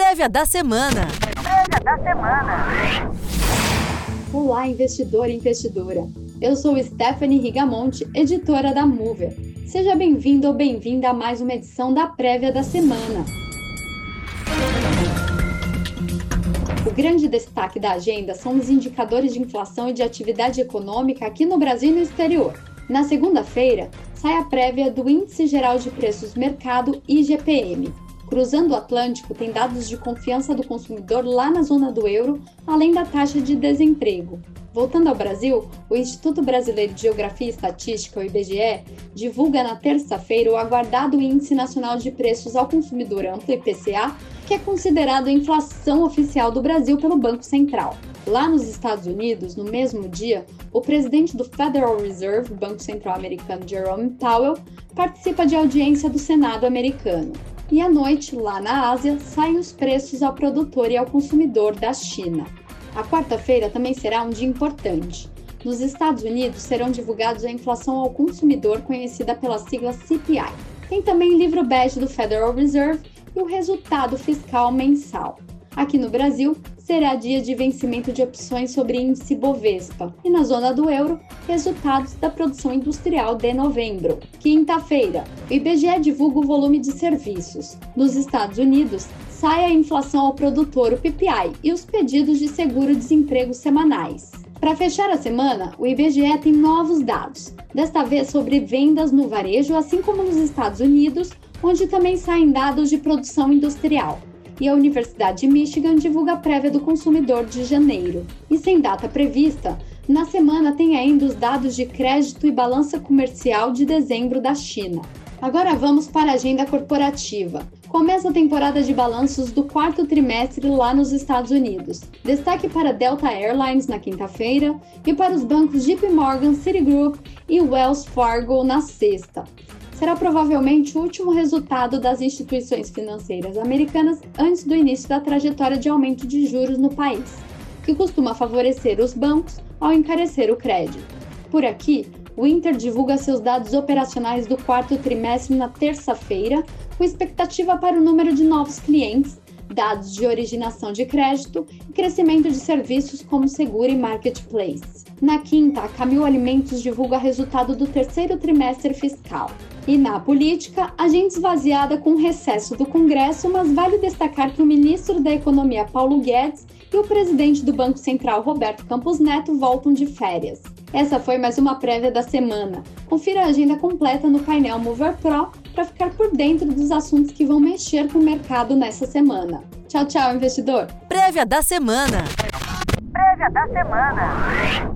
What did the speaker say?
Prévia da semana. Prévia da semana. Olá, investidor e investidora. Eu sou Stephanie Rigamonte, editora da Mover. Seja bem-vindo ou bem-vinda a mais uma edição da Prévia da semana. O grande destaque da agenda são os indicadores de inflação e de atividade econômica aqui no Brasil e no exterior. Na segunda-feira, sai a prévia do Índice Geral de Preços Mercado IGPM. Cruzando o Atlântico, tem dados de confiança do consumidor lá na zona do euro, além da taxa de desemprego. Voltando ao Brasil, o Instituto Brasileiro de Geografia e Estatística, o IBGE, divulga na terça-feira o aguardado Índice Nacional de Preços ao Consumidor Amplo, IPCA, que é considerado a inflação oficial do Brasil pelo Banco Central. Lá nos Estados Unidos, no mesmo dia, o presidente do Federal Reserve, Banco Central Americano, Jerome Powell, participa de audiência do Senado americano. E à noite, lá na Ásia, saem os preços ao produtor e ao consumidor da China. A quarta-feira também será um dia importante. Nos Estados Unidos serão divulgados a inflação ao consumidor, conhecida pela sigla CPI. Tem também livro bege do Federal Reserve e o resultado fiscal mensal. Aqui no Brasil, será dia de vencimento de opções sobre índice Bovespa e na zona do euro, resultados da produção industrial de novembro. Quinta-feira, o IBGE divulga o volume de serviços. Nos Estados Unidos, sai a inflação ao produtor, o PPI, e os pedidos de seguro-desemprego semanais. Para fechar a semana, o IBGE tem novos dados, desta vez sobre vendas no varejo, assim como nos Estados Unidos, onde também saem dados de produção industrial e a Universidade de Michigan divulga a prévia do consumidor de janeiro. E sem data prevista, na semana tem ainda os dados de crédito e balança comercial de dezembro da China. Agora vamos para a agenda corporativa. Começa a temporada de balanços do quarto trimestre lá nos Estados Unidos. Destaque para Delta Airlines na quinta-feira e para os bancos JP Morgan, Citigroup e Wells Fargo na sexta será provavelmente o último resultado das instituições financeiras americanas antes do início da trajetória de aumento de juros no país, que costuma favorecer os bancos ao encarecer o crédito. Por aqui, o Inter divulga seus dados operacionais do quarto trimestre na terça-feira, com expectativa para o número de novos clientes, dados de originação de crédito e crescimento de serviços como seguro e marketplace. Na quinta, a Camil Alimentos divulga resultado do terceiro trimestre fiscal. E na política, a gente esvaziada com o recesso do Congresso, mas vale destacar que o ministro da Economia Paulo Guedes e o presidente do Banco Central Roberto Campos Neto voltam de férias. Essa foi mais uma prévia da semana. Confira a agenda completa no painel Mover Pro para ficar por dentro dos assuntos que vão mexer com o mercado nessa semana. Tchau, tchau, investidor! Prévia da semana. Prévia da semana.